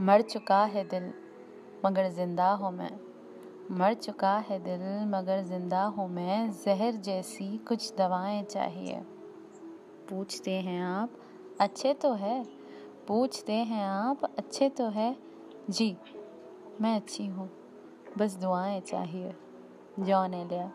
मर चुका है दिल, मगर ज़िंदा हूँ मैं। मर चुका है दिल, मगर ज़िंदा हूँ मैं। जहर जैसी कुछ दवाएँ चाहिए। पूछते हैं आप, अच्छे तो है? पूछते हैं आप, अच्छे तो है? जी, मैं अच्छी हूँ। बस दुआएँ चाहिए। जॉन एलिया